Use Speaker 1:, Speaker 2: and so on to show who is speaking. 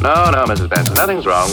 Speaker 1: No, no, Mrs. Benson, nothing's wrong.